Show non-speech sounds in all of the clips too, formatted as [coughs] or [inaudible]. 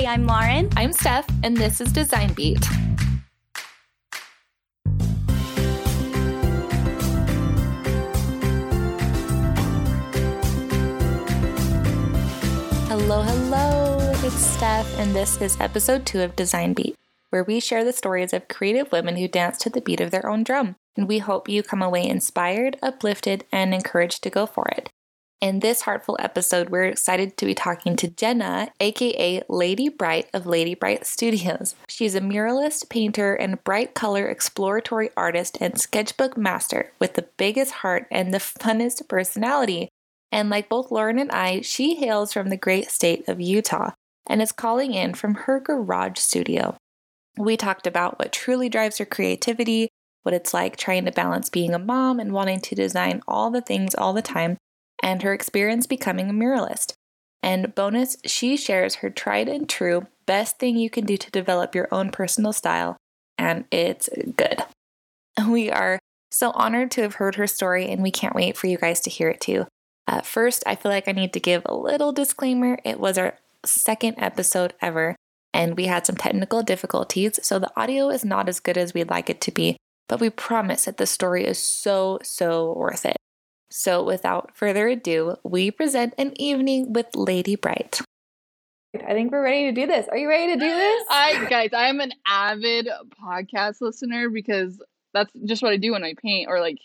Hey, I'm Lauren. I'm Steph, and this is Design Beat. Hello, hello. It's Steph, and this is episode two of Design Beat, where we share the stories of creative women who dance to the beat of their own drum. And we hope you come away inspired, uplifted, and encouraged to go for it. In this heartful episode, we're excited to be talking to Jenna, aka Lady Bright of Lady Bright Studios. She's a muralist, painter, and bright color exploratory artist and sketchbook master with the biggest heart and the funnest personality. And like both Lauren and I, she hails from the great state of Utah and is calling in from her garage studio. We talked about what truly drives her creativity, what it's like trying to balance being a mom and wanting to design all the things all the time and her experience becoming a muralist. And bonus, she shares her tried and true best thing you can do to develop your own personal style, and it's good. [laughs] We are so honored to have heard her story, and we can't wait for you guys to hear it too. Uh, first, I feel like I need to give a little disclaimer. It was our second episode ever, and we had some technical difficulties, so the audio is not as good as we'd like it to be, but we promise that the story is so, so worth it. So, without further ado, we present an evening with Lady Bright. I think we're ready to do this. Are you ready to do this? I guys, I'm an avid podcast listener because that's just what I do when I paint or like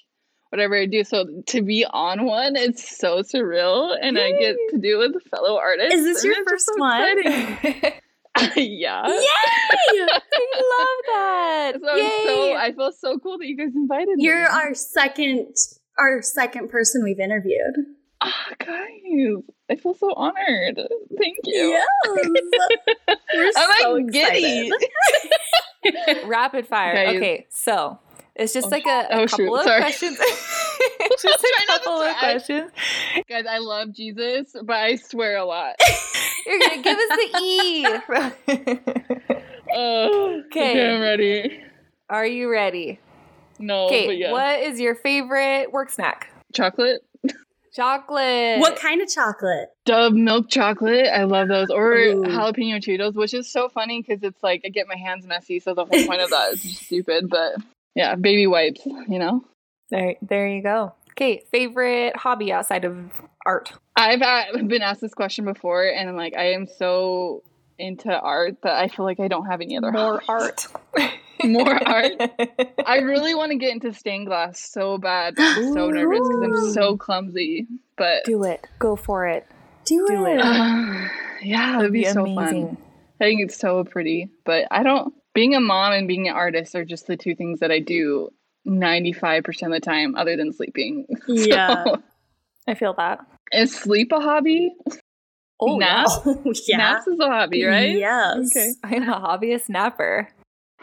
whatever I do. So to be on one, it's so surreal, and Yay. I get to do it with fellow artists. Is this your first so one? [laughs] [laughs] yeah. Yay! I love that. [laughs] So, Yay! so I feel so cool that you guys invited You're me. You're our second our second person we've interviewed. Oh, guys, I feel so honored. Thank you. Yes. [laughs] We're I'm so like giddy. [laughs] [laughs] Rapid fire. Guys. Okay, so it's just oh, like a, a oh, couple shoot. of Sorry. questions. just a couple of questions. Guys, I love Jesus, but I swear a lot. You're gonna give us the E. oh, okay. okay, I'm ready. Are you ready? No. Okay, yeah. what is your favorite work snack? Chocolate. Chocolate. What kind of chocolate? Dove milk chocolate. I love those. Or Ooh. jalapeno Cheetos, which is so funny because it's like I get my hands messy, so the whole point of that is [laughs] stupid. But yeah, baby wipes, you know? There, there you go. Okay, favorite hobby outside of art? I've uh, been asked this question before, and I'm like, I am so into art that I feel like I don't have any other more hobbies. art. [laughs] [laughs] more art. [laughs] I really want to get into stained glass so bad. I'm so nervous because I'm so clumsy. But do it. Go for it. Do, do it. it. Uh, [sighs] yeah, it'd be, be so amazing. fun. I think it's so pretty. But I don't. Being a mom and being an artist are just the two things that I do 95% of the time, other than sleeping. [laughs] Yeah. So, I feel that. Is sleep a hobby? Oh, naps? yeah. Naps is a hobby, right? Yes. Okay. I'm a hobbyist napper.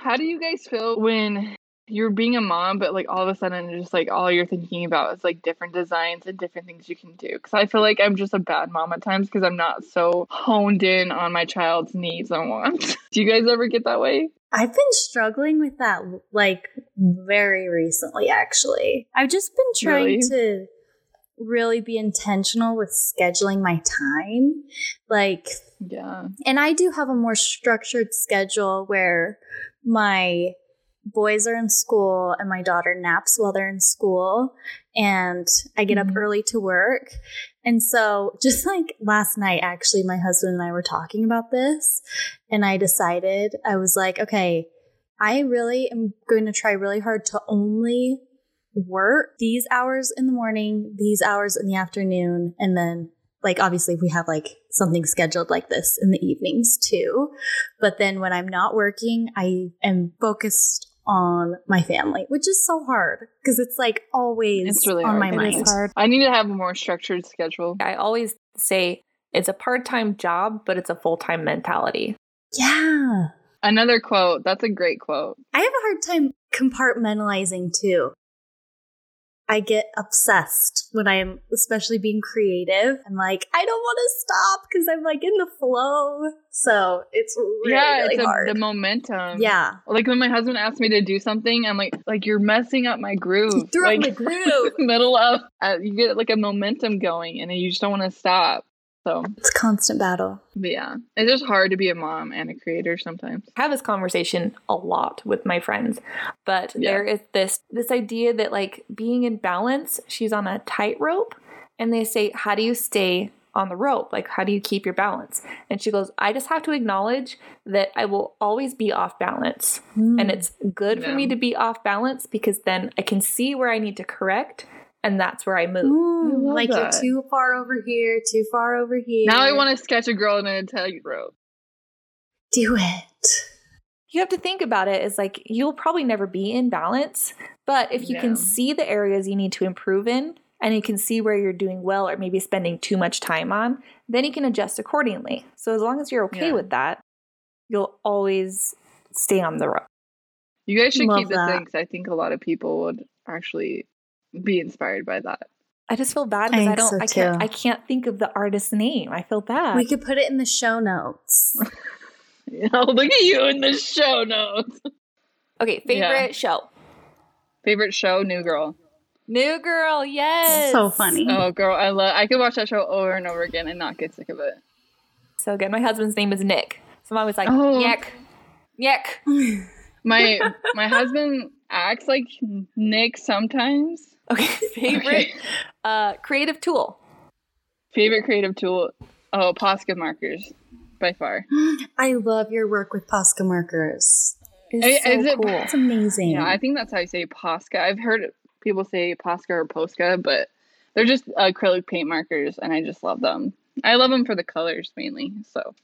How do you guys feel when you're being a mom, but like all of a sudden, just like all you're thinking about is like different designs and different things you can do? Because I feel like I'm just a bad mom at times because I'm not so honed in on my child's needs and wants. [laughs] do you guys ever get that way? I've been struggling with that like very recently, actually. I've just been trying really? to really be intentional with scheduling my time. Like, yeah. And I do have a more structured schedule where my boys are in school and my daughter naps while they're in school and I get mm-hmm. up early to work. And so just like last night actually my husband and I were talking about this and I decided I was like, okay, I really am going to try really hard to only work these hours in the morning, these hours in the afternoon and then like obviously we have like something scheduled like this in the evenings too. But then when i'm not working i am focused on my family which is so hard because it's like always it's really on hard. my it mind. hard. i need to have a more structured schedule. I always say it's a part-time job but it's a full-time mentality. Yeah. Another quote. That's a great quote. I have a hard time compartmentalizing too I get obsessed when I'm especially being creative. I'm like, I don't want to stop because I'm like in the flow. So it's really, yeah, really it's hard. A, the momentum. Yeah. Like when my husband asked me to do something, I'm like, like you're messing up my groove. Through like, [laughs] the groove. middle of, uh, you get like a momentum going and you just don't want to stop. So It's a constant battle. but yeah, it's just hard to be a mom and a creator sometimes. I have this conversation a lot with my friends, but Yeah. there is this this idea that like being in balance, she's on a tightrope, and they say, "How do you stay on the rope? Like, how do you keep your balance?" And she goes, "I just have to acknowledge that I will always be off balance, and hmm. it's good for me to be off balance because then I can see where I need to correct, and that's where I move." Ooh, mm, love like that. you're too far over here, too far over here. Now I want to sketch a girl in a tightrope. do it. you have to think about it as like you'll probably never be in balance, but if you Yeah. can see the areas you need to improve in and you can see where you're doing well or maybe spending too much time on, then you can adjust accordingly. So as long as you're okay Yeah. with that, you'll always stay on the road. You guys should Love keep this that. in because I think a lot of people would actually be inspired by that. I just feel bad because I, think don't so I can't too. I can't think of the artist's name. I feel bad. We could put it in the show notes. [laughs] [laughs] Oh, [laughs] look at you in the show notes. okay, favorite show. Favorite show, New Girl. New Girl, yes. So funny. Oh, girl, I love. I could watch that show over and over again and not get sick of it. So good. My husband's name is Nick. So I'm always like, Oh. Nick. Nick. My my husband acts like Nick sometimes. Okay, [laughs] favorite Okay. uh creative tool. Favorite creative tool? Oh, Posca markers, by far. [gasps] I love your work with Posca markers. Is Is- so is it- cool. It's amazing. Yeah, I think that's how you say Posca. I've heard people say Posca or Posca, but they're just acrylic paint markers, and I just love them. I love them for the colors mainly. So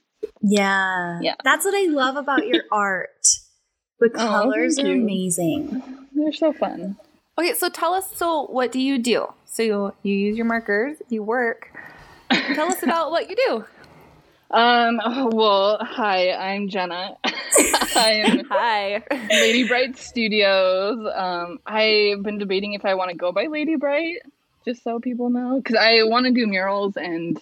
yeah. Yeah. That's what I love about your [laughs] art. The Oh, colors thank are amazing. they're so fun. Okay, so tell us. So, what do you do? So you, you use your markers, you work. Tell us about what you do. [laughs] Um. [laughs] Well, hi, I'm Jenna. [laughs] I'm Hi. Lady Bright Studios. Um, I've been debating if I want to go by Lady Bright, just so people know, because I want to do murals and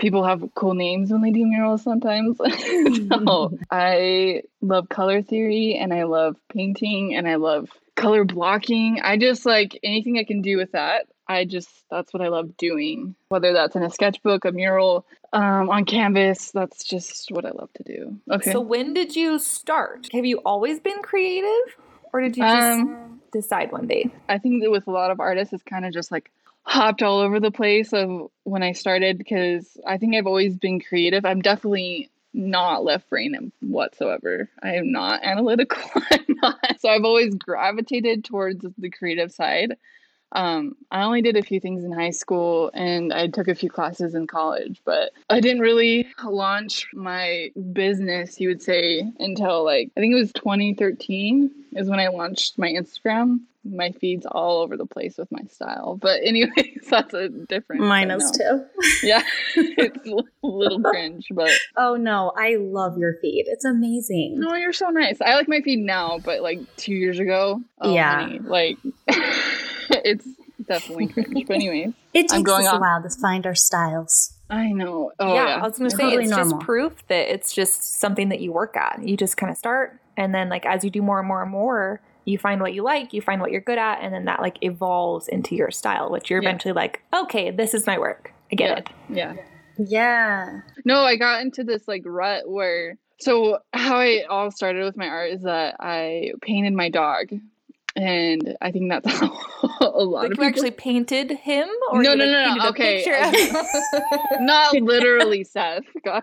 people have cool names when they do murals sometimes. [laughs] so [laughs] I love color theory and I love painting and I love color blocking. I just like anything I can do with that. I just that's what I love doing. Whether that's in a sketchbook, a mural, um, on canvas, that's just what I love to do. Okay. So when did you start? Have you always been creative, or did you just Um, decide one day? I think that with a lot of artists, it's kind of just like hopped all over the place of when I started because I think I've always been creative. I'm definitely not left brain whatsoever. I am not analytical. [laughs] I'm not. So I've always gravitated towards the creative side. Um, I only did a few things in high school and I took a few classes in college, but I didn't really launch my business, you would say, until like I think it was 2013 is when I launched my Instagram. My feed's all over the place with my style, but anyways, [laughs] that's a different. Mine is too. [laughs] Yeah, [laughs] it's a little cringe, but Oh no, I love your feed. It's amazing. no, you're so nice. I like my feed now, but like two years ago, oh, Yeah. honey, like it's definitely cringe. But anyways, It takes I'm going us a while to find our styles. I know. Oh yeah, yeah, I was gonna say Totally it's normal. just proof that it's just something that you work at. You just kind of start, and then like as you do more and more and more, you find what you like, you find what you're good at, and then that like evolves into your style, which you're Yeah. eventually like, okay, this is my work. I get yeah, it. yeah. Yeah. No, I got into this like rut where so how I all started with my art is that I painted my dog. And I think that's how [laughs] a lot Like of you people actually painted him, or No, you, no, like, no, no, painted okay, picture of him? [laughs] not [laughs] literally Steph. Gosh.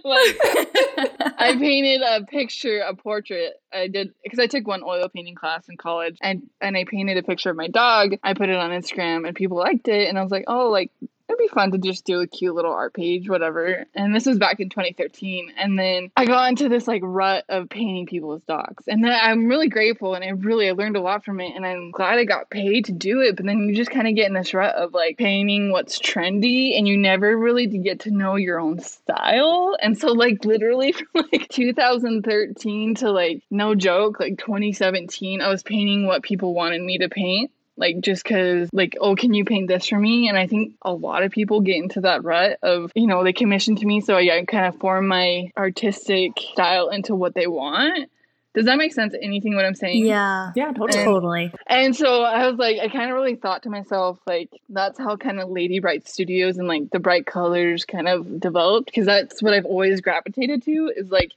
[laughs] like [laughs] I painted a picture, a portrait. I did because I took one oil painting class in college, and and I painted a picture of my dog. I put it on Instagram, and people liked it, and I was like, oh, like it'd be fun to just do a cute little art page, whatever. And this was back in 2013, and then I got into this like rut of painting people's dogs, and then I'm really grateful, and I really I learned a lot from it, and I'm glad I got paid to do it. But then you just kind of get in this rut of like painting what's trendy, and you never really get to know your own style. And so like literally [laughs] from like 2013 to like no joke, like 2017, I was painting what people wanted me to paint like just because like oh can you paint this for me and i think a lot of people get into that rut of you know they commission to me so i, I kind of form my artistic style into what they want Does that make sense? Anything what I'm saying? Yeah. Yeah, totally. And- Totally. And so I was like, I kind of really thought to myself, like, that's how kind of Lady Bright Studios and like the bright colors kind of developed because that's what I've always gravitated to is like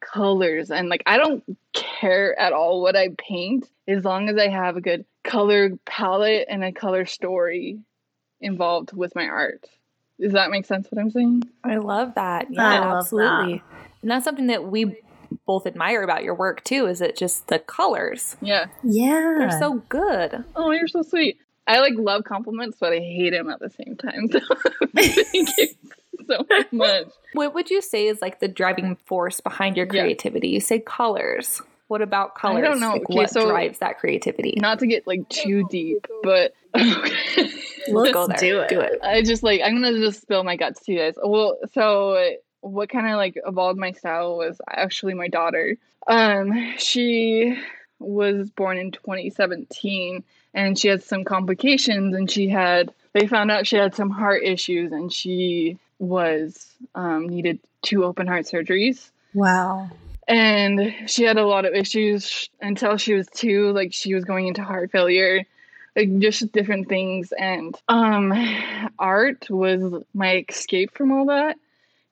colors. And like, I don't care at all what I paint as long as I have a good color palette and a color story involved with my art. Does that make sense what I'm saying? I love that. Yeah, I love absolutely. And that's something that we both admire about your work too, is it just the colors. Yeah. Yeah. They're so good. Oh, you're so sweet. I like love compliments, but I hate them at the same time. So [laughs] thank you [laughs] so much. What would you say is like the driving force behind your Yeah. creativity? You say colors. What about colors? I don't know. Like, Okay, what so- drives that creativity? Not to get like too deep, but [laughs] Let's go there. do it. Do it. I just like I'm gonna just spill my guts to you guys. Well, so what kind of like evolved my style was actually my daughter. Um, she was born in 2017, and she had some complications, and she had they found out she had some heart issues, and she was um, needed two open heart surgeries Wow. And she had a lot of issues until she was two like she was going into heart failure like just different things. And um art was my escape from all that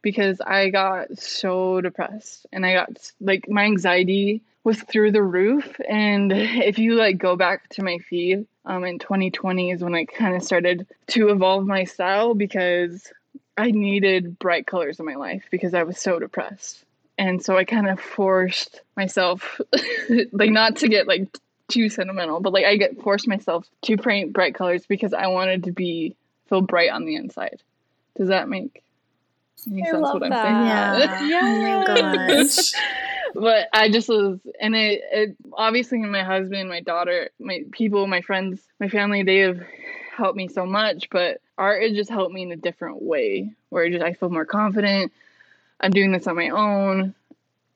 because i got so depressed and i got like my anxiety was through the roof. And if you like go back to my feed um in 2020 is when i kind of started to evolve my style because i needed bright colors in my life because i was so depressed and so I kind of forced myself, [laughs] like not to get like too sentimental, but like I get forced myself to paint bright colors because I wanted to be feel bright on the inside. Does that make any I sense love what I'm that. saying? [laughs] Yeah. Oh my gosh. but I just was, and it, it obviously my husband, my daughter, my people, my friends, my family, they have helped me so much. But art has just helped me in a different way, where it just I feel more confident. I'm doing this on my own.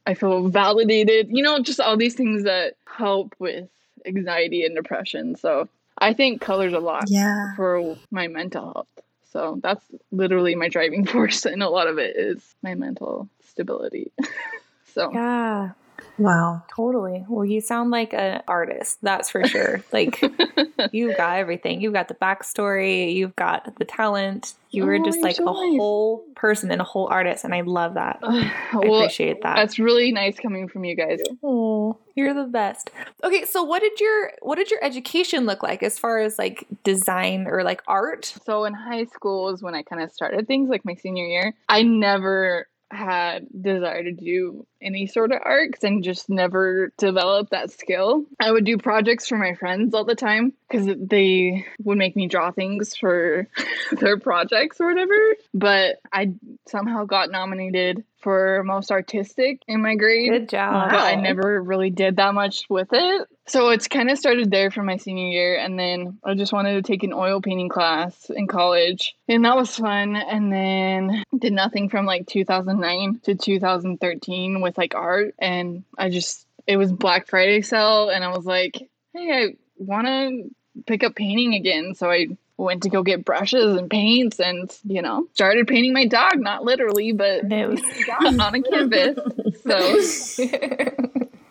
I feel validated. You know, just all these things that help with anxiety and depression. So I think colors a lot Yeah. for my mental health. So that's literally my driving [laughs] force, and a lot of it is my mental stability. [laughs] so Yeah, Wow. totally. Well, you sound like an artist, that's for sure. [laughs] Like [laughs] you've got everything. You've got the backstory, you've got the talent. You were Oh, just like so a whole person and a whole artist, and I love that. [sighs] I well, appreciate that. that's really nice coming from you guys. Oh, you're the best. Okay, so what did your what did your education look like as far as like design or like art? So in high school is when I kind of started things like my senior year. I never had desire to do any sort of art and just never developed that skill. I would do projects for my friends all the time because they would make me draw things for [laughs] their projects or whatever. But I somehow got nominated for most artistic in my grade Good job. but I never really did that much with it. So it's kind of started there for my senior year, and then I just wanted to take an oil painting class in college, and that was fun. And then did nothing from like 2009 to 2013 with like art, and I just it was Black Friday sale, and I was like, hey, I want to pick up painting again, so I went to go get brushes and paints and you know started painting my dog not literally but It was [laughs] on a canvas so [laughs]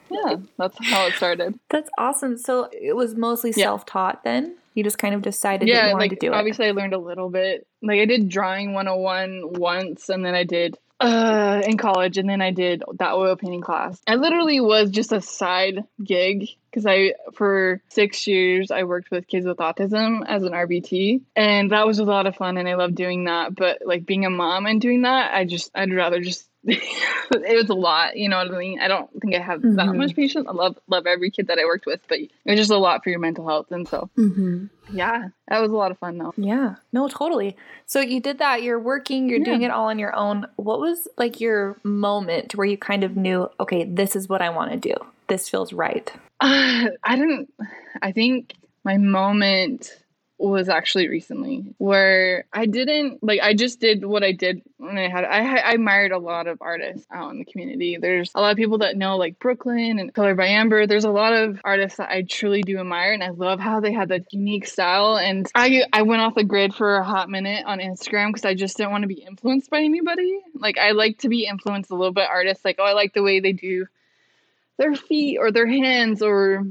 yeah, that's how it started. That's awesome. So it was mostly Yeah. self-taught then? You just kind of decided that Yeah, you wanted like to do it. obviously I learned a little bit. Like I did drawing 101 once and then I did uh in college and then I did that oil painting class. I literally was just a side gig because I for 6 years I worked with kids with autism as an RBT and that was a lot of fun and I loved doing that, but like being a mom and doing that, I just I'd rather just [laughs] it was a lot, you know what I mean? I don't think I have that Mhm. much patience. I love love every kid that I worked with, but it was just a lot for your mental health and so Mm-hmm. yeah, that was a lot of fun though. Yeah, no, totally. So you did that, you're working, you're Yeah. doing it all on your own. What was like your moment where you kind of knew, okay, this is what I want to do? This feels right. Uh, [sighs] I didn't. I think my moment was actually recently where I didn't like. I just did what I did when I had. I, I admired a lot of artists out in the community. There's a lot of people that know like Brooklyn and Color by Amber. There's a lot of artists that I truly do admire, and I love how they had that unique style. And I I went off the grid for a hot minute on Instagram because I just didn't want to be influenced by anybody. Like I like to be influenced a little bit. Artists like oh I like the way they do their feet or their hands or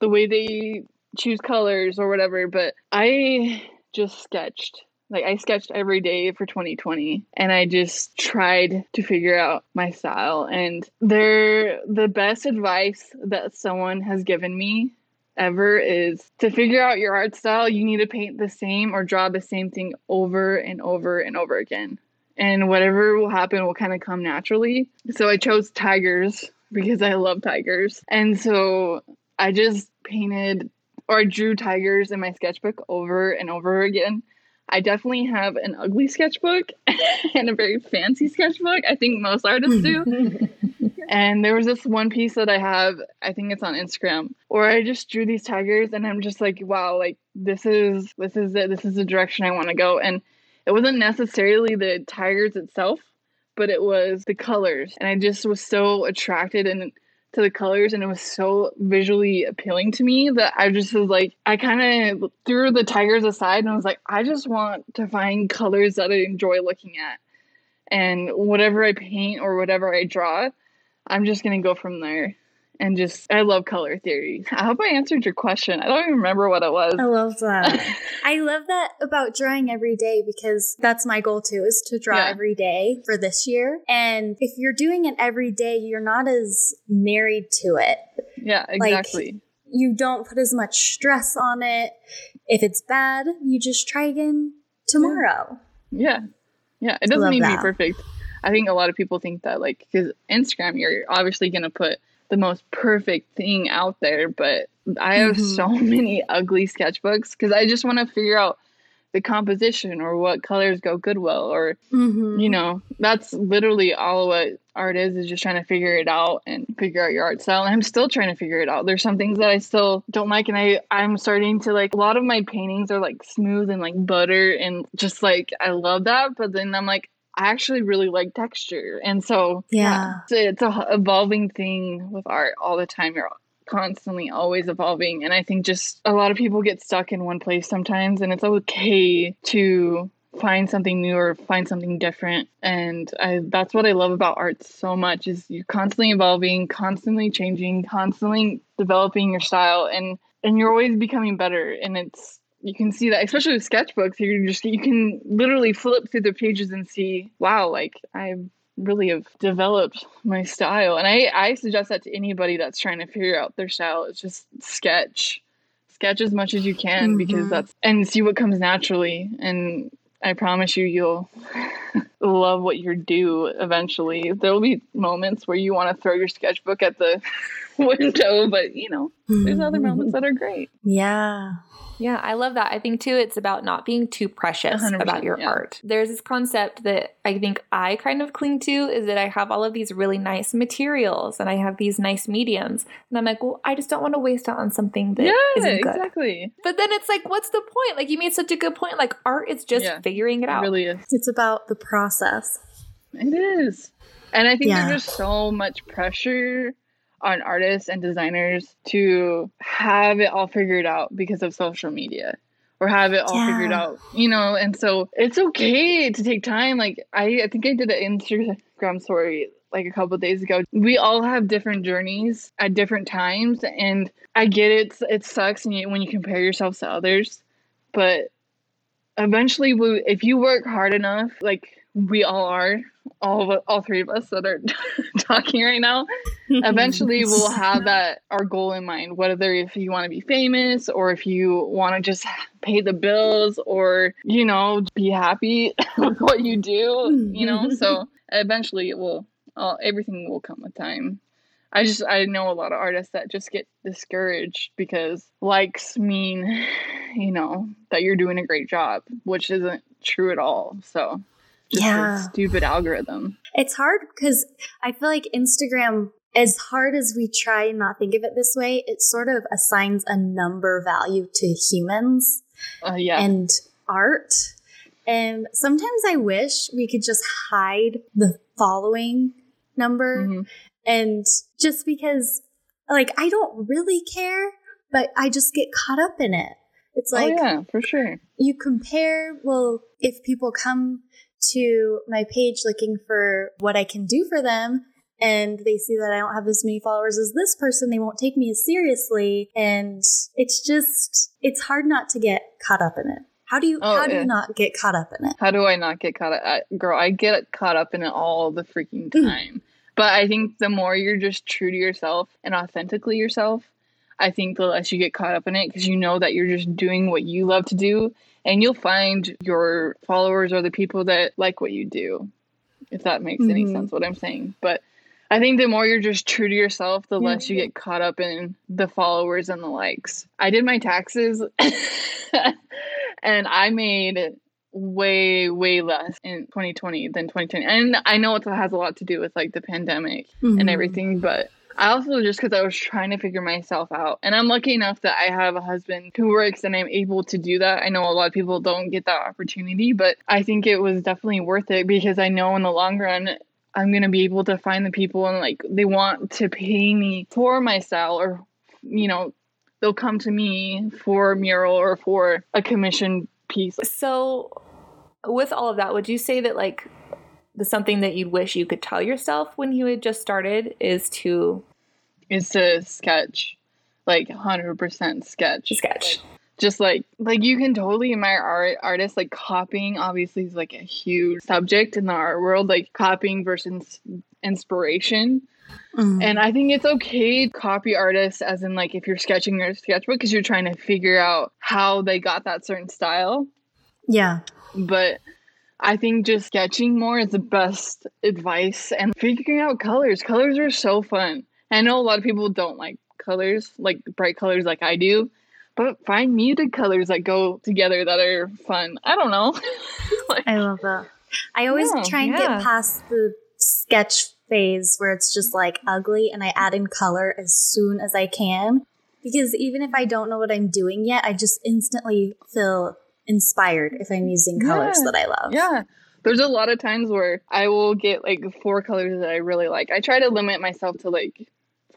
the way they choose colors or whatever. But I just sketched. Like I sketched every day for 2020 and I just tried to figure out my style and they're the best advice that someone has given me ever is to figure out your art style, you need to paint the same or draw the same thing over and over and over again. And whatever will happen will kind of come naturally. So I chose tigers because I love tigers. And so I just painted or I drew tigers in my sketchbook over and over again. I definitely have an ugly sketchbook [laughs] and a very fancy sketchbook. I think most artists do. [laughs] and there was this one piece that I have, I think it's on Instagram, where I just drew these tigers and I'm just like, wow, like this is this is it. This is the direction I want to go. And it wasn't necessarily the tigers itself, but it was the colors. And I just was so attracted and to the colors and it was so visually appealing to me that I just was like I kind of threw the tigers aside and I was like I just want to find colors that I enjoy looking at and whatever I paint or whatever I draw I'm just going to go from there and just I love color theory. I hope I answered your question. I don't even remember what it was. I love that. [laughs] I love that about drawing every day because that's my goal too is to draw yeah. every day for this year. And if you're doing it every day, you're not as married to it. Yeah, exactly. Like, you don't put as much stress on it. If it's bad, you just try again tomorrow. Yeah. Yeah, it doesn't need to be perfect. I think a lot of people think that like cuz Instagram you're obviously going to put the most perfect thing out there, but I have mm-hmm. so [laughs] many ugly sketchbooks because I just want to figure out the composition or what colors go good well or mm-hmm. you know that's literally all what art is is just trying to figure it out and figure out your art style and i'm still trying to figure it out there's some things that i still don't like and i i'm starting to like a lot of my paintings are like smooth and like butter and just like i love that but then i'm like I actually really like texture. And so, yeah, yeah it's, it's a evolving thing with art all the time. You're constantly always evolving. And I think just a lot of people get stuck in one place sometimes, and it's okay to find something new or find something different and I, that's what i love about art so much is you're constantly evolving constantly changing constantly developing your style and and you're always becoming better and it's you can see that especially with sketchbooks you just you can literally flip through the pages and see wow like i really have developed my style. And i i suggest that to anybody that's trying to figure out their style it's just sketch. Sketch as much as you can mm-hmm. because that's and see what comes naturally. And i promise you you'll [laughs] love what you do eventually. There'll be moments where you want to throw your sketchbook at the [laughs] window but you know there's other moments that are great. Yeah yeah, I love that. I think too, it's about not being too precious about your yeah. art. There's this concept that I think I kind of cling to is that I have all of these really nice materials and I have these nice mediums. And I'm like, well, I just don't want to waste out on something that yeah, not good. Exactly. But then it's like, what's the point? Like, you made such a good point. Like, art is just yeah, figuring it out. It really is. It's about the process. It is. And I think yeah. there's just so much pressure on artists and designers to have it all figured out because of social media or have it all yeah. figured out, you know, and so it's okay to take time. Like I, I think I did an Instagram story like a couple days ago. We all have different journeys at different times, and I get it. It sucks when you, when you compare yourself to others, but eventually, we, if you work hard enough, like we all are, all all three of us that are [laughs] talking right now. Eventually [laughs] we'll have that our goal in mind whether if you want to be famous or if you want to just pay the bills or you know be happy [laughs] with what you do you know? So eventually it will all, everything will come with time. I just I know a lot of artists that just get discouraged because likes mean, [sighs] you know, that you're doing a great job, which isn't true at all. So just yeah. a stupid algorithm. It's hard because I feel like Instagram, as hard as we try and not think of it this way, it sort of assigns a number value to humans uh, yeah. and art. And sometimes I wish we could just hide the following number. Mm-hmm. And just because, like, I don't really care, but I just get caught up in it. It's oh, like, oh, yeah, for sure. You compare, well, if people come to my page looking for what I can do for them and they see that I don't have as many followers as this person, they won't take me as seriously. And it's just, it's hard not to get caught up in it. How do you Oh, how do yeah. you not get caught up in it? How do I not get caught up? I, girl, I get caught up in it all the freaking Mm. time. But I think the more you're just true to yourself and authentically yourself, I think the less you get caught up in it because you know that you're just doing what you love to do and you'll find your followers or the people that like what you do, if that makes any Mhm. sense what I'm saying. But I think the more you're just true to yourself, the less you get caught up in the followers and the likes. I did my taxes [laughs] and I made way, way less in 2020 than 2020. And I know it has a lot to do with like the pandemic and Mhm. everything, but I also just because I was trying to figure myself out. And I'm lucky enough that I have a husband who works and I'm able to do that. I know a lot of people don't get that opportunity, but I think it was definitely worth it because I know in the long run, I'm going to be able to find the people and like they want to pay me for my style or, you know, they'll come to me for a mural or for a commission piece. So, with all of that, would you say that like the something that you'd wish you could tell yourself when you had just started is to Is to sketch, like 100% sketch. sketch? just like like you can totally admire art artists like copying obviously is like a huge subject in the art world like copying versus inspiration Mhm. and i think it's okay to copy artists as in like if you're sketching your sketchbook because you're trying to figure out how they got that certain style yeah. but I think just sketching more is the best advice and figuring out colors. Colors are so fun. I know a lot of people don't like colors, like bright colors like I do, but find muted colors that go together that are fun. I don't know. [laughs] like, I love that. I always Yeah, try and yeah. get past the sketch phase where it's just like ugly and I add in color as soon as I can. Because even if I don't know what I'm doing yet, I just instantly feel inspired if I'm using colors Yeah. that I love. yeah. There's a lot of times where I will get like four colors that I really like. I try to limit myself to like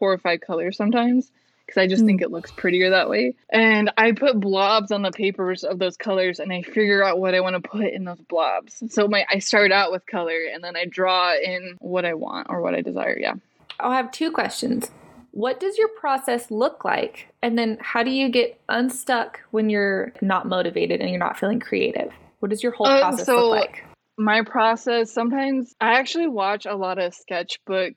four or five colors sometimes because I just Mm. think it looks prettier that way. And I put blobs on the papers of those colors and I figure out what I want to put in those blobs. So my I start out with color and then I draw in what I want or what I desire. Yeah. I'll have two questions. What does your process look like? And then how do you get unstuck when you're not motivated and you're not feeling creative? What does your whole Uh, process so- look like? my process sometimes i actually watch a lot of sketchbook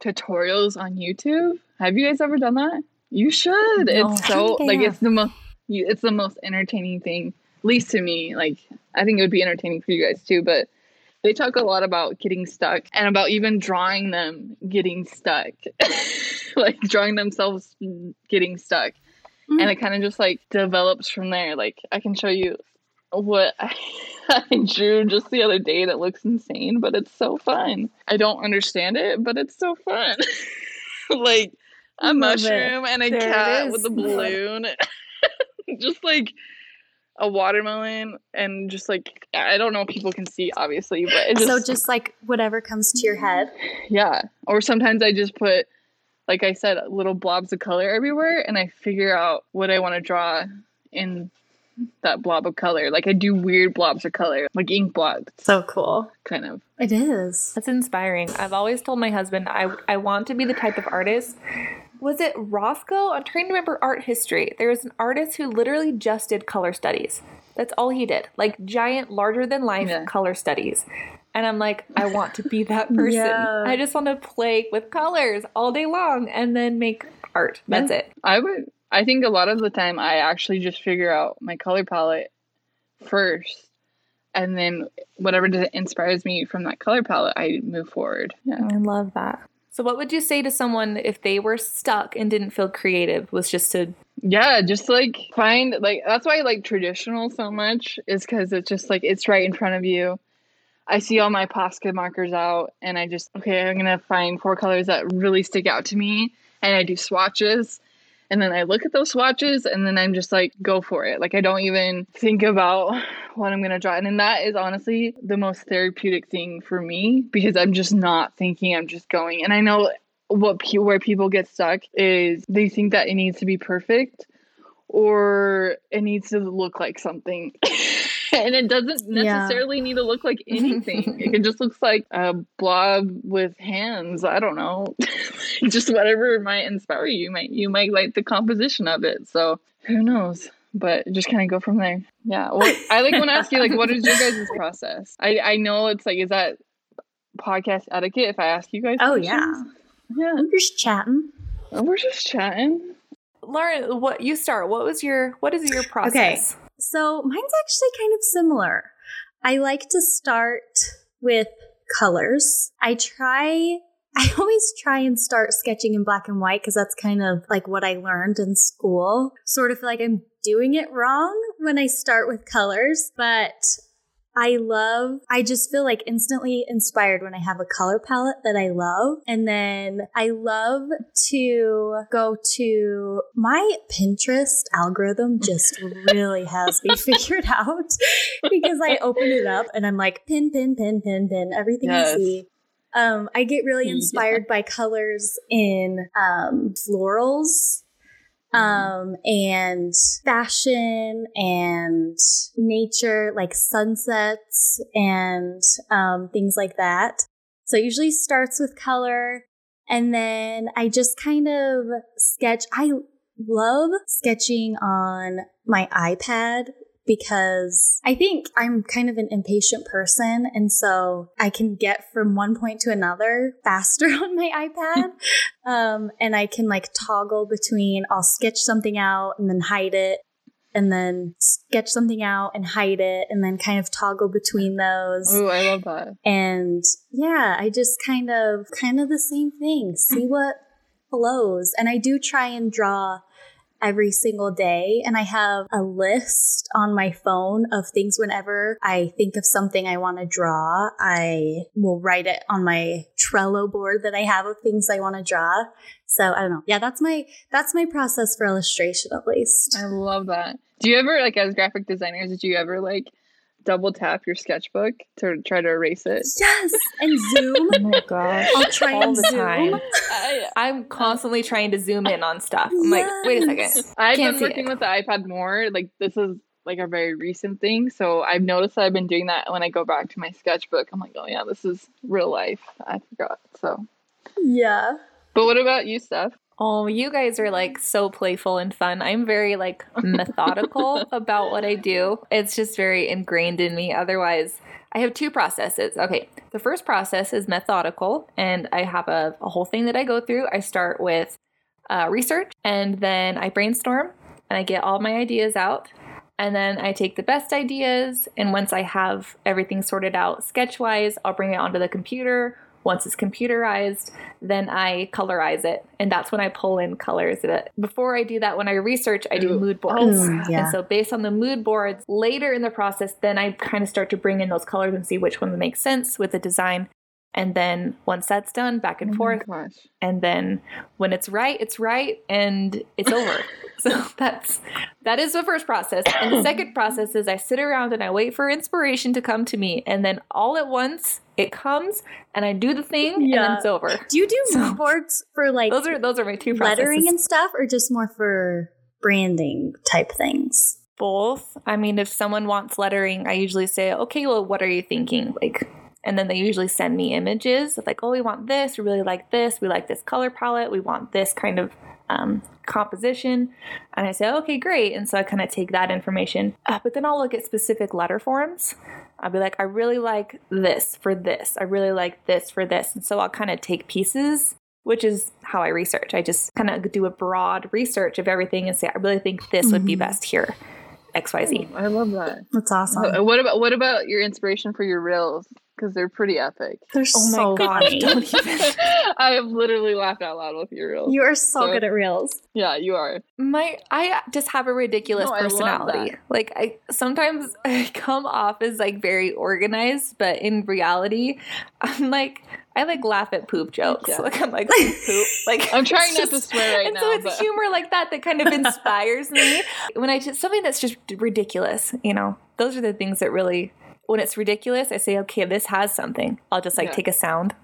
tutorials on youtube? Have you guys ever done that? You should. No. it's so don't think I like it's the most you- it's the most entertaining thing at least to me. Like i think it would be entertaining for you guys too but they talk a lot about getting stuck and about even drawing them getting stuck. [laughs] Like drawing themselves getting stuck. Mm. and it kind of just like develops from there. Like i can show you what I, [laughs] I drew just the other day that looks insane but it's so fun. I don't understand it but it's so fun. [laughs] Like a Love it. mushroom and a There cat with a balloon. [laughs] Just like a watermelon and just like i don't know if people can see obviously but it just, so just like whatever comes to your head. yeah. Or sometimes i just put like i said little blobs of color everywhere and i figure out what i want to draw in that blob of color like i do weird blobs of color like ink blobs So cool. kind of It is. That's inspiring. I've always told my husband I I want to be the type of artist. Was it Rothko? I'm trying to remember art history. There was an artist who literally just did color studies. That's all he did. Like giant, larger than life Yeah. color studies. And I'm like, I want to be that [laughs] person. Yeah. I just want to play with colors all day long and then make art. That's it. i would i think a lot of the time i actually just figure out my color palette first and then whatever inspires me from that color palette i move forward yeah I love that. So, what would you say to someone if they were stuck and didn't feel creative? Was just to Yeah, just like find like that's why I like traditional so much is because it's just like it's right in front of you. I see all my Posca markers out and I just okay, I'm gonna find four colors that really stick out to me and I do swatches and then I look at those swatches and then I'm just like go for it. Like I don't even think about what I'm gonna draw. And then that is honestly the most therapeutic thing for me because I'm just not thinking, I'm just going. And I know what where people get stuck is they think that it needs to be perfect or it needs to look like something. [laughs] [laughs] and it doesn't Yeah. necessarily need to look like [laughs] anything. it just looks like a blob with hands. I don't know. [laughs] just whatever might inspire you. You might you might like the composition of it. So who knows? But just kind of go from there. Yeah. Well, I like want to ask you like, what is your guys' process? I I know it's like, is that podcast etiquette if I ask you guys? Oh, questions? Yeah. we're just chatting. We're just chatting. Lauren, what you start? What was your what is your process? So mine's actually kind of similar. I like to start with colors. I try, I [laughs] always try and start sketching in black and white because that's kind of like what I learned in school. Sort of like I'm doing it wrong when I start with colors, but I love, I just feel like instantly inspired when I have a color palette that I love. And then I love to go to my Pinterest algorithm, just [laughs] really has me figured out [laughs] because I open it up and I'm like, pin, pin, pin, pin, pin, everything Yes. I see. Um, I get really [laughs] Yeah. inspired by colors in um, florals um and fashion and nature like sunsets and um things like that. So it usually starts with color. And then i just kind of sketch i love sketching on my ipad because I think I'm kind of an impatient person. And so I can get from one point to another [laughs] faster [laughs] on my iPad. [laughs] um, and I can like toggle between I'll sketch something out and then hide it. And then sketch something out and hide it, and then kind of toggle between those. Oh, I love that. And yeah, I just kind of kind of the same thing. See what flows. And I do try and draw every single day and I have a list on my phone of things whenever I think of something I want to draw, I will write it on my Trello board that I have of things I want to draw. So I don't know. Yeah, that's my that's my process for illustration at least. I love that. Do you ever like as graphic designers, did you ever like double tap your sketchbook to try to erase it? Yes, and zoom. [laughs] Oh my gosh. I'll try All and the zoom. time. I, I'm constantly trying to zoom in on stuff. I'm like, wait a second. I've Can't been see working it. with the iPad more. Like this is like a very recent thing, so I've noticed that I've been doing that when I go back to my sketchbook. I'm like, oh yeah, this is real life. I forgot. So, Yeah. but what about you, Steph? Oh, you guys are like so playful and fun. I'm very like [laughs] methodical about what I do. It's just very ingrained in me. Otherwise, I have two processes. Okay, the first process is methodical, and I have a, a whole thing that I go through. I start with uh, research, and then I brainstorm, and I get all my ideas out. And then I take the best ideas, and once I have everything sorted out sketch wise, I'll bring it onto the computer. Once it's computerized, then I colorize it, and that's when I pull in colors. Before I do that, when I research, I do Ooh. mood boards. Mm, yeah. And so, based on the mood boards, later in the process, then I kind of start to bring in those colors and see which one makes sense with the design. And then once that's done, back and Oh forth. gosh. And then when it's right, it's right, and it's over. [laughs] [laughs] so that's that is the first process. And the second [coughs] process is I sit around and I wait for inspiration to come to me, and then all at once it comes, and I do the thing, and then it's over. Do you do [laughs] So- boards for like Those are those are my two processes. lettering and stuff, or just more for branding type things? both. I mean, if someone wants lettering, I usually say, okay, well, what are you thinking? Like, and then they usually send me images of like, oh, we want this, we really like this, we like this color palette, we want this kind of um, composition. And I say, okay, great. And so I kind of take that information, uh, but then I'll look at specific letter forms. I'll be like, I really like this for this. I really like this for this. And so I'll kind of take pieces which is how I research. I just kind of do a broad research of everything and say, I really think this would be Mhm. best here. XYZ. Oh, I love that. That's awesome. What about what about your inspiration for your reels? Because they're pretty epic. They're Oh my so gosh, funny. don't even. [laughs] I have literally laughed out loud with your reels. You are so, So- good at reels. yeah, you are. My I just have a ridiculous No, personality. that. Like I sometimes [laughs] I come off as like very organized, but in reality, I'm like I like laugh at poop jokes. Yeah. Like I'm like poop. [laughs] poop. Like I'm trying it's not to swear right and now. And so it's but- humor like that that kind of inspires me. When I just something that's just ridiculous, you know, those are the things that really. When it's ridiculous, I say, okay, this has something. I'll just like Yeah. take a sound.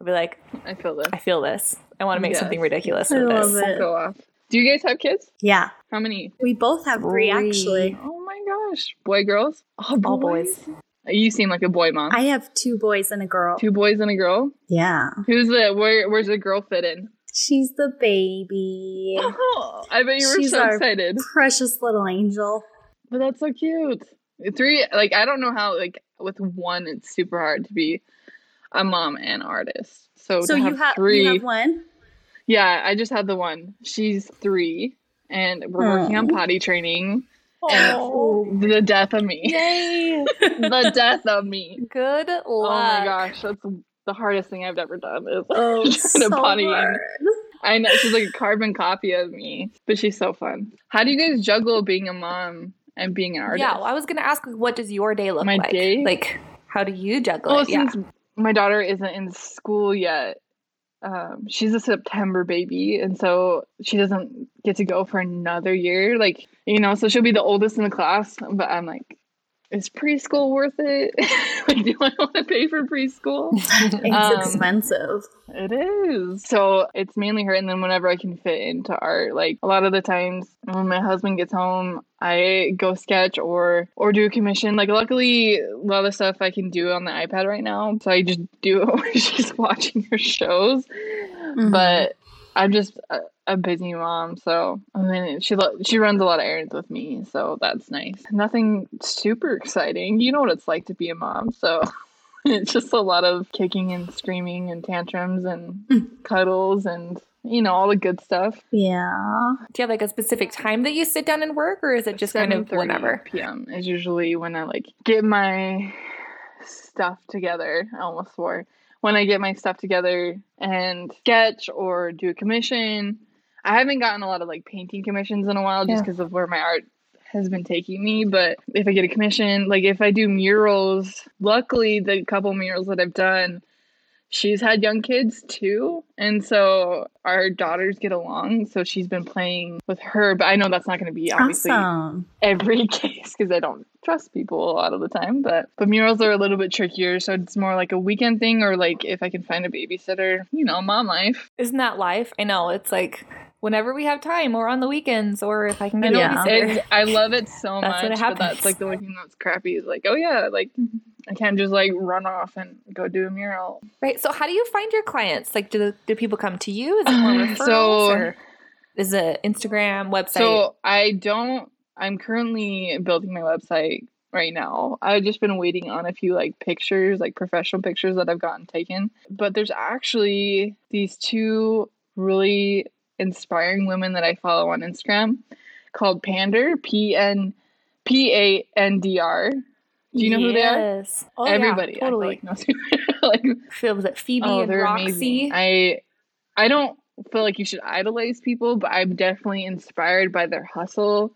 I'll be like, I feel this. I feel this. I want to make Yes. something ridiculous I with love this. it. Go off. Do you guys have kids? Yeah, How many? we both have three Three. actually. Oh my gosh. Boy, girls? All boys. You seem like a boy mom. I have two boys and a girl. Two boys and a girl? Yeah. Who's the where where's the girl fit in? She's the baby. Oh, [laughs] I bet you were She's so our excited. Precious little angel. But that's so cute. Three like I don't know how like with one it's super hard to be a mom and artist. So, So you have three you have one? Yeah, I just had the one. She's three and we're working on potty training. Oh. And the death of me. Yay! [laughs] the death of me. Good luck. Oh my gosh, that's the hardest thing I've ever done is Oh, [laughs] trying so to potty hard. I know she's like a carbon copy of me, but she's so fun. How do you guys juggle being a mom and being an artist? Yeah, well, I was gonna ask, what does your day look My like? day? Like, how do you juggle well, it? Yeah. since my daughter isn't in school yet, um, she's a September baby, and so she doesn't get to go for another year. Like you know, so she'll be the oldest in the class. But I'm like, is preschool worth it? like, [laughs] do I want to pay for preschool? [laughs] It's Um, expensive. It is. So it's mainly her, and then whenever I can fit into art, like a lot of the times when my husband gets home, I go sketch or or do a commission. Like luckily, a lot of stuff I can do on the iPad right now, so I just do it [laughs] when she's watching her shows. Mhm. But I'm just a, busy mom, so I mean she lo- she runs a lot of errands with me, so that's nice. Nothing super exciting. You know what it's like to be a mom, so. [laughs] It's just a lot of kicking and screaming and tantrums and hmm. cuddles and you know all the good stuff. yeah. Do you have like a specific time that you sit down and work, or is it just kind of whenever? PM is usually when I like get my stuff together. I almost swore when I get my stuff together and sketch or do a commission. I haven't gotten a lot of like painting commissions in a while just Yeah. because of where my art has been taking me. But if I get a commission, like if I do murals, luckily the couple murals that I've done, she's had young kids too. And so our daughters get along. So she's been playing with her. But I know that's not going to be obviously Awesome. every [laughs] case because I don't trust people a lot of the time. But but murals are a little bit trickier, so it's more like a weekend thing or like if I can find a babysitter, you know, mom life. Isn't that life? I know. It's like whenever we have time, or on the weekends, or if I can get Yeah. a I love it so [laughs] That's much, what but happens. that's like the only thing that's crappy is like, oh yeah, like I can't just like run off and go do a mural. Right. So, how do you find your clients? Like, do do people come to you? Is it more [sighs] referrals, So- or is it Instagram website? So I don't. I'm currently building my website right now. I've just been waiting on a few like pictures, like professional pictures that I've gotten taken. But there's actually these two really inspiring women that I follow on Instagram called Pandr, P N P A N D R. Do you know who they are? Yes. Oh, Everybody, feel totally. like they [laughs] like Feels it Phoebe oh, and Roxy. amazing. I I don't feel like you should idolize people, but I'm definitely inspired by their hustle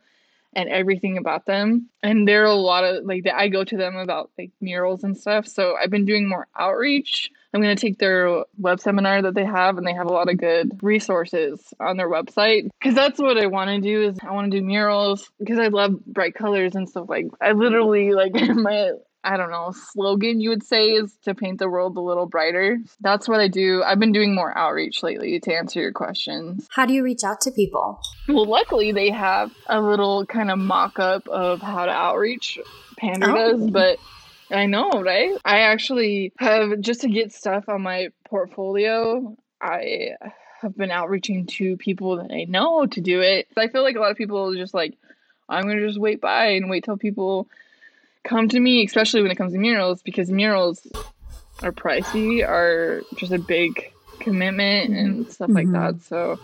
and everything about them. And there are a lot of like that I go to them about like murals and stuff. So I've been doing more outreach. I'm gonna take their web seminar that they have, and they have a lot of good resources on their website. Because that's what I want to do is I want to do murals because I love bright colors and stuff. Like I literally like [laughs] my I don't know, slogan you would say is to paint the world a little brighter. That's what I do. I've been doing more outreach lately to answer your questions. How do you reach out to people? Well, luckily they have a little kind of mock up of how to outreach. Pandr Oh. does, but I know, right? I actually have just to get stuff on my portfolio. I have been outreaching to people that I know to do it. I feel like a lot of people are just like, I'm gonna just wait by and wait till people come to me, especially when it comes to murals, because murals are pricey, are just a big commitment and stuff like Mhm. that. So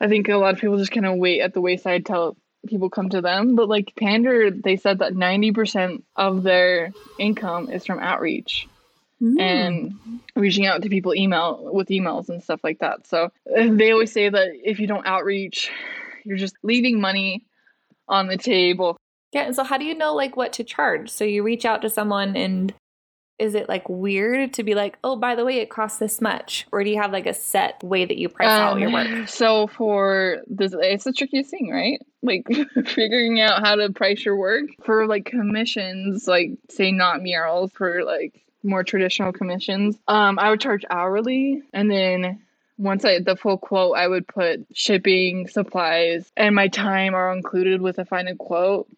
I think a lot of people just kind of wait at the wayside till people come to them. But like Pandr, they said that 90% of their income is from outreach Mm. and reaching out to people email with emails and stuff like that. So they always say that if you don't outreach, you're just leaving money on the table. Yeah. And so, how do you know like what to charge? So you reach out to someone, and is it like weird to be like, oh, by the way, it costs this much, or do you have like a set way that you price out your work? Um, So for this, it's the trickiest thing, right? Like [laughs] figuring out how to price your work for like commissions, like say not murals, for like more traditional commissions. Um, I would charge hourly, and then once I the full quote, I would put shipping, supplies, and my time are included with a final quote.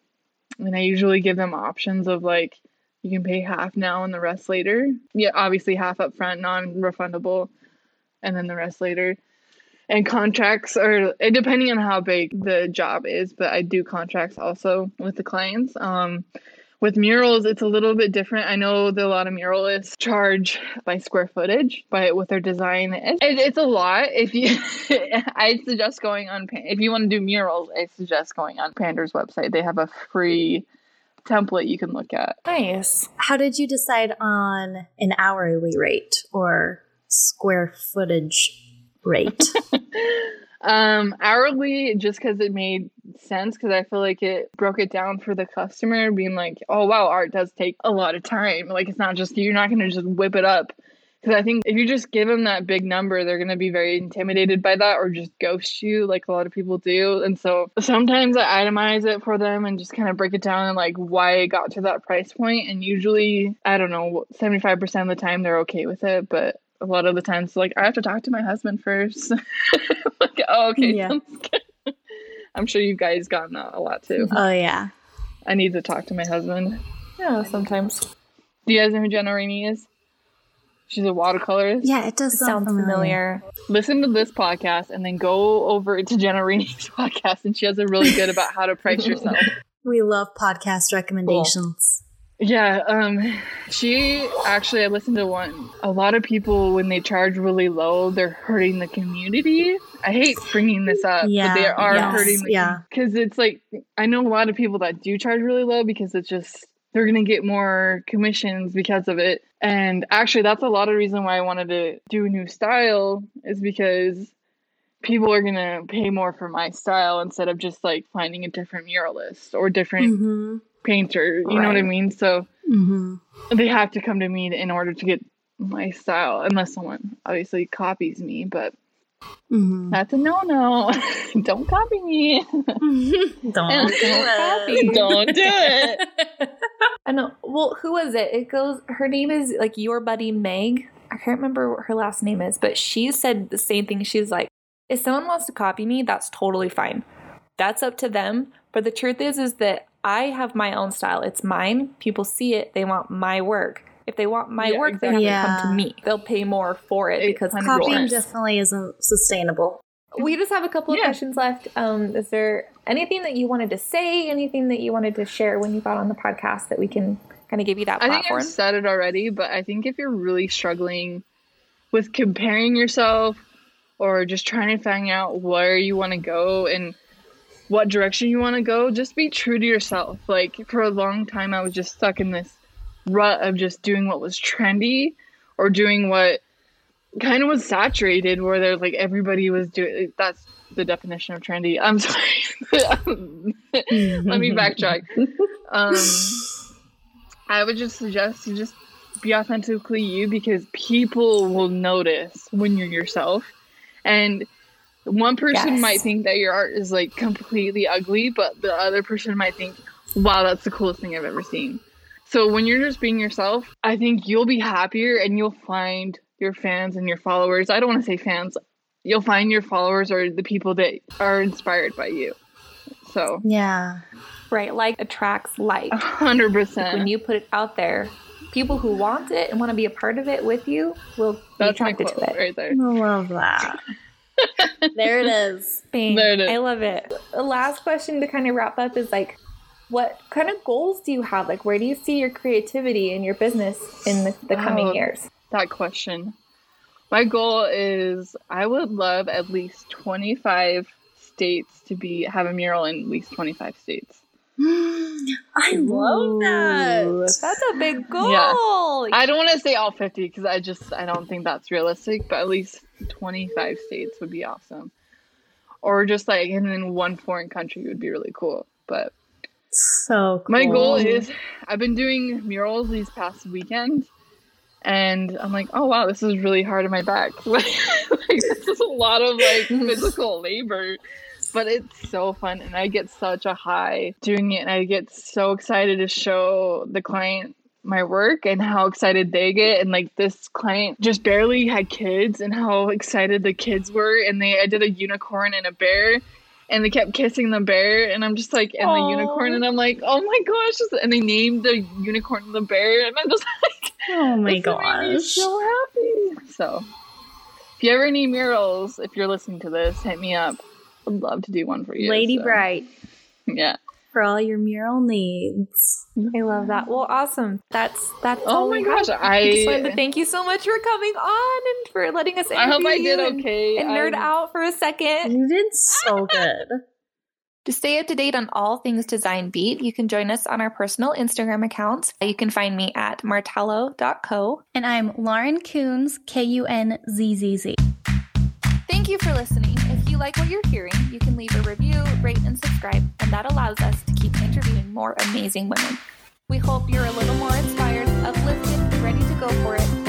And I usually give them options of like, you can pay half now and the rest later. Yeah, obviously half up front, non refundable, and then the rest later. And contracts are depending on how big the job is, but I do contracts also with the clients. Um, with murals, it's a little bit different. I know that a lot of muralists charge by square footage, but with their design, it, it's a lot. If you, [laughs] I suggest going on. If you want to do murals, I suggest going on Pandr's website. They have a free template you can look at. Nice. How did you decide on an hourly rate or square footage rate? [laughs] um, hourly, just because it made sense, because I feel like it broke it down for the customer, being like, oh, wow, art does take a lot of time. Like, it's not just, you're not going to just whip it up because I think if you just give them that big number, they're going to be very intimidated by that or just ghost you like a lot of people do. And so sometimes I itemize it for them and just kind of break it down and like why it got to that price point. And usually, I don't know, 75% of the time they're okay with it. But a lot of the times, like, I have to talk to my husband first. [laughs] like, oh, okay. Yeah. [laughs] I'm sure you guys gotten that a lot too. Oh, yeah. I need to talk to my husband. Yeah, sometimes. Do you guys know who Jenna Rainey is? She's a watercolorist. Yeah, it does sound, familiar. familiar. Listen to this podcast and then go over to Jenna Rainey's [laughs] podcast, and she has a really good about how to price yourself. We love podcast recommendations. Cool. Yeah, um, she actually I listened to one. A lot of people when they charge really low, they're hurting the community. I hate bringing this up, yeah, but they are yes, hurting. The, yeah, because it's like I know a lot of people that do charge really low because it's just they're going to get more commissions because of it. And actually, that's a lot of reason why I wanted to do a new style is because people are going to pay more for my style instead of just like finding a different muralist or different mm-hmm. painter. You right. know what I mean? So mm-hmm. they have to come to me in order to get my style, unless someone obviously copies me. But Mm-hmm. That's a no no. [laughs] don't copy me. [laughs] don't, don't copy. Don't do it. [laughs] I know. Well, who was it? It goes. Her name is like your buddy Meg. I can't remember what her last name is, but she said the same thing. She's like, if someone wants to copy me, that's totally fine. That's up to them. But the truth is, is that I have my own style. It's mine. People see it. They want my work. If they want my yeah, work, they have yeah. to come to me. They'll pay more for it, because copying definitely isn't sustainable. We just have a couple of yeah. questions left. Um, is there anything that you wanted to say? Anything that you wanted to share when you got on the podcast that we can kind of give you that platform? I think I've said it already, but I think if you're really struggling with comparing yourself or just trying to find out where you want to go and what direction you want to go, just be true to yourself. Like for a long time, I was just stuck in this rut of just doing what was trendy or doing what kind of was saturated where there's like everybody was doing that's the definition of trendy. I'm [laughs] sorry. Let me backtrack. Um [laughs] i would just suggest to just be authentically you because people will notice when you're yourself. And one person yes. might think that your art is like completely ugly but the other person might think wow that's the coolest thing i've ever seen. So when you're just being yourself, I think you'll be happier and you'll find your fans and your followers. I don't want to say fans. You'll find your followers are the people that are inspired by you. So yeah, right. Like attracts like. hundred percent. When you put it out there, people who want it and want to be a part of it with you will That's be attracted to it. Right there. I love that. [laughs] there it is. Bang. There it is. I love it. The last question to kind of wrap up is like, what kind of goals do you have? Like, where do you see your creativity and your business in the, the coming oh, years? That question. My goal is I would love at least 25 states to be have a mural in at least 25 states. [gasps] I love that. That's a big goal. Yeah. I don't want to say all 50 because I just I don't think that's realistic, but at least 25 states would be awesome. Or just like in one foreign country would be really cool. But so cool. My goal is I've been doing murals these past weekends and I'm like, oh wow, this is really hard on my back. [laughs] like, this is a lot of like [laughs] physical labor. But it's so fun and I get such a high doing it and I get so excited to show the client my work and how excited they get and like this client just barely had kids and how excited the kids were and they I did a unicorn and a bear and they kept kissing the bear, and I'm just like, and the unicorn, and I'm like, oh my gosh! And they named the unicorn the bear, and I'm just [laughs] like, oh my this made me gosh. so happy. So, if you ever need murals, if you're listening to this, hit me up. I'd love to do one for you. Lady so, Bright Yeah. For all your mural needs. I love that. Well, awesome. That's that's. Oh all my gosh, have. I just wanted to thank you so much for coming on and for letting us. I hope I interview did you and- okay. And, nerd I'm- out for a second. You did so [laughs] good. To stay up to date on all things Design Beat, you can join us on our personal Instagram accounts. You can find me at martello.co. And I'm Lauren Kunz, K U N Z Z Z. Thank you for listening. Like what you're hearing, you can leave a review, rate, and subscribe, and that allows us to keep interviewing more amazing women. We hope you're a little more inspired, uplifted, ready to go for it